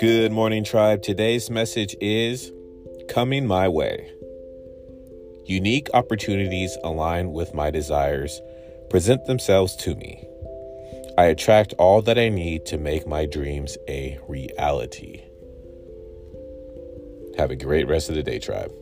Good morning, tribe. Today's message is Coming My Way. Unique opportunities align with my desires, present themselves to me. I attract all that I need to make my dreams a reality. Have a great rest of the day, tribe.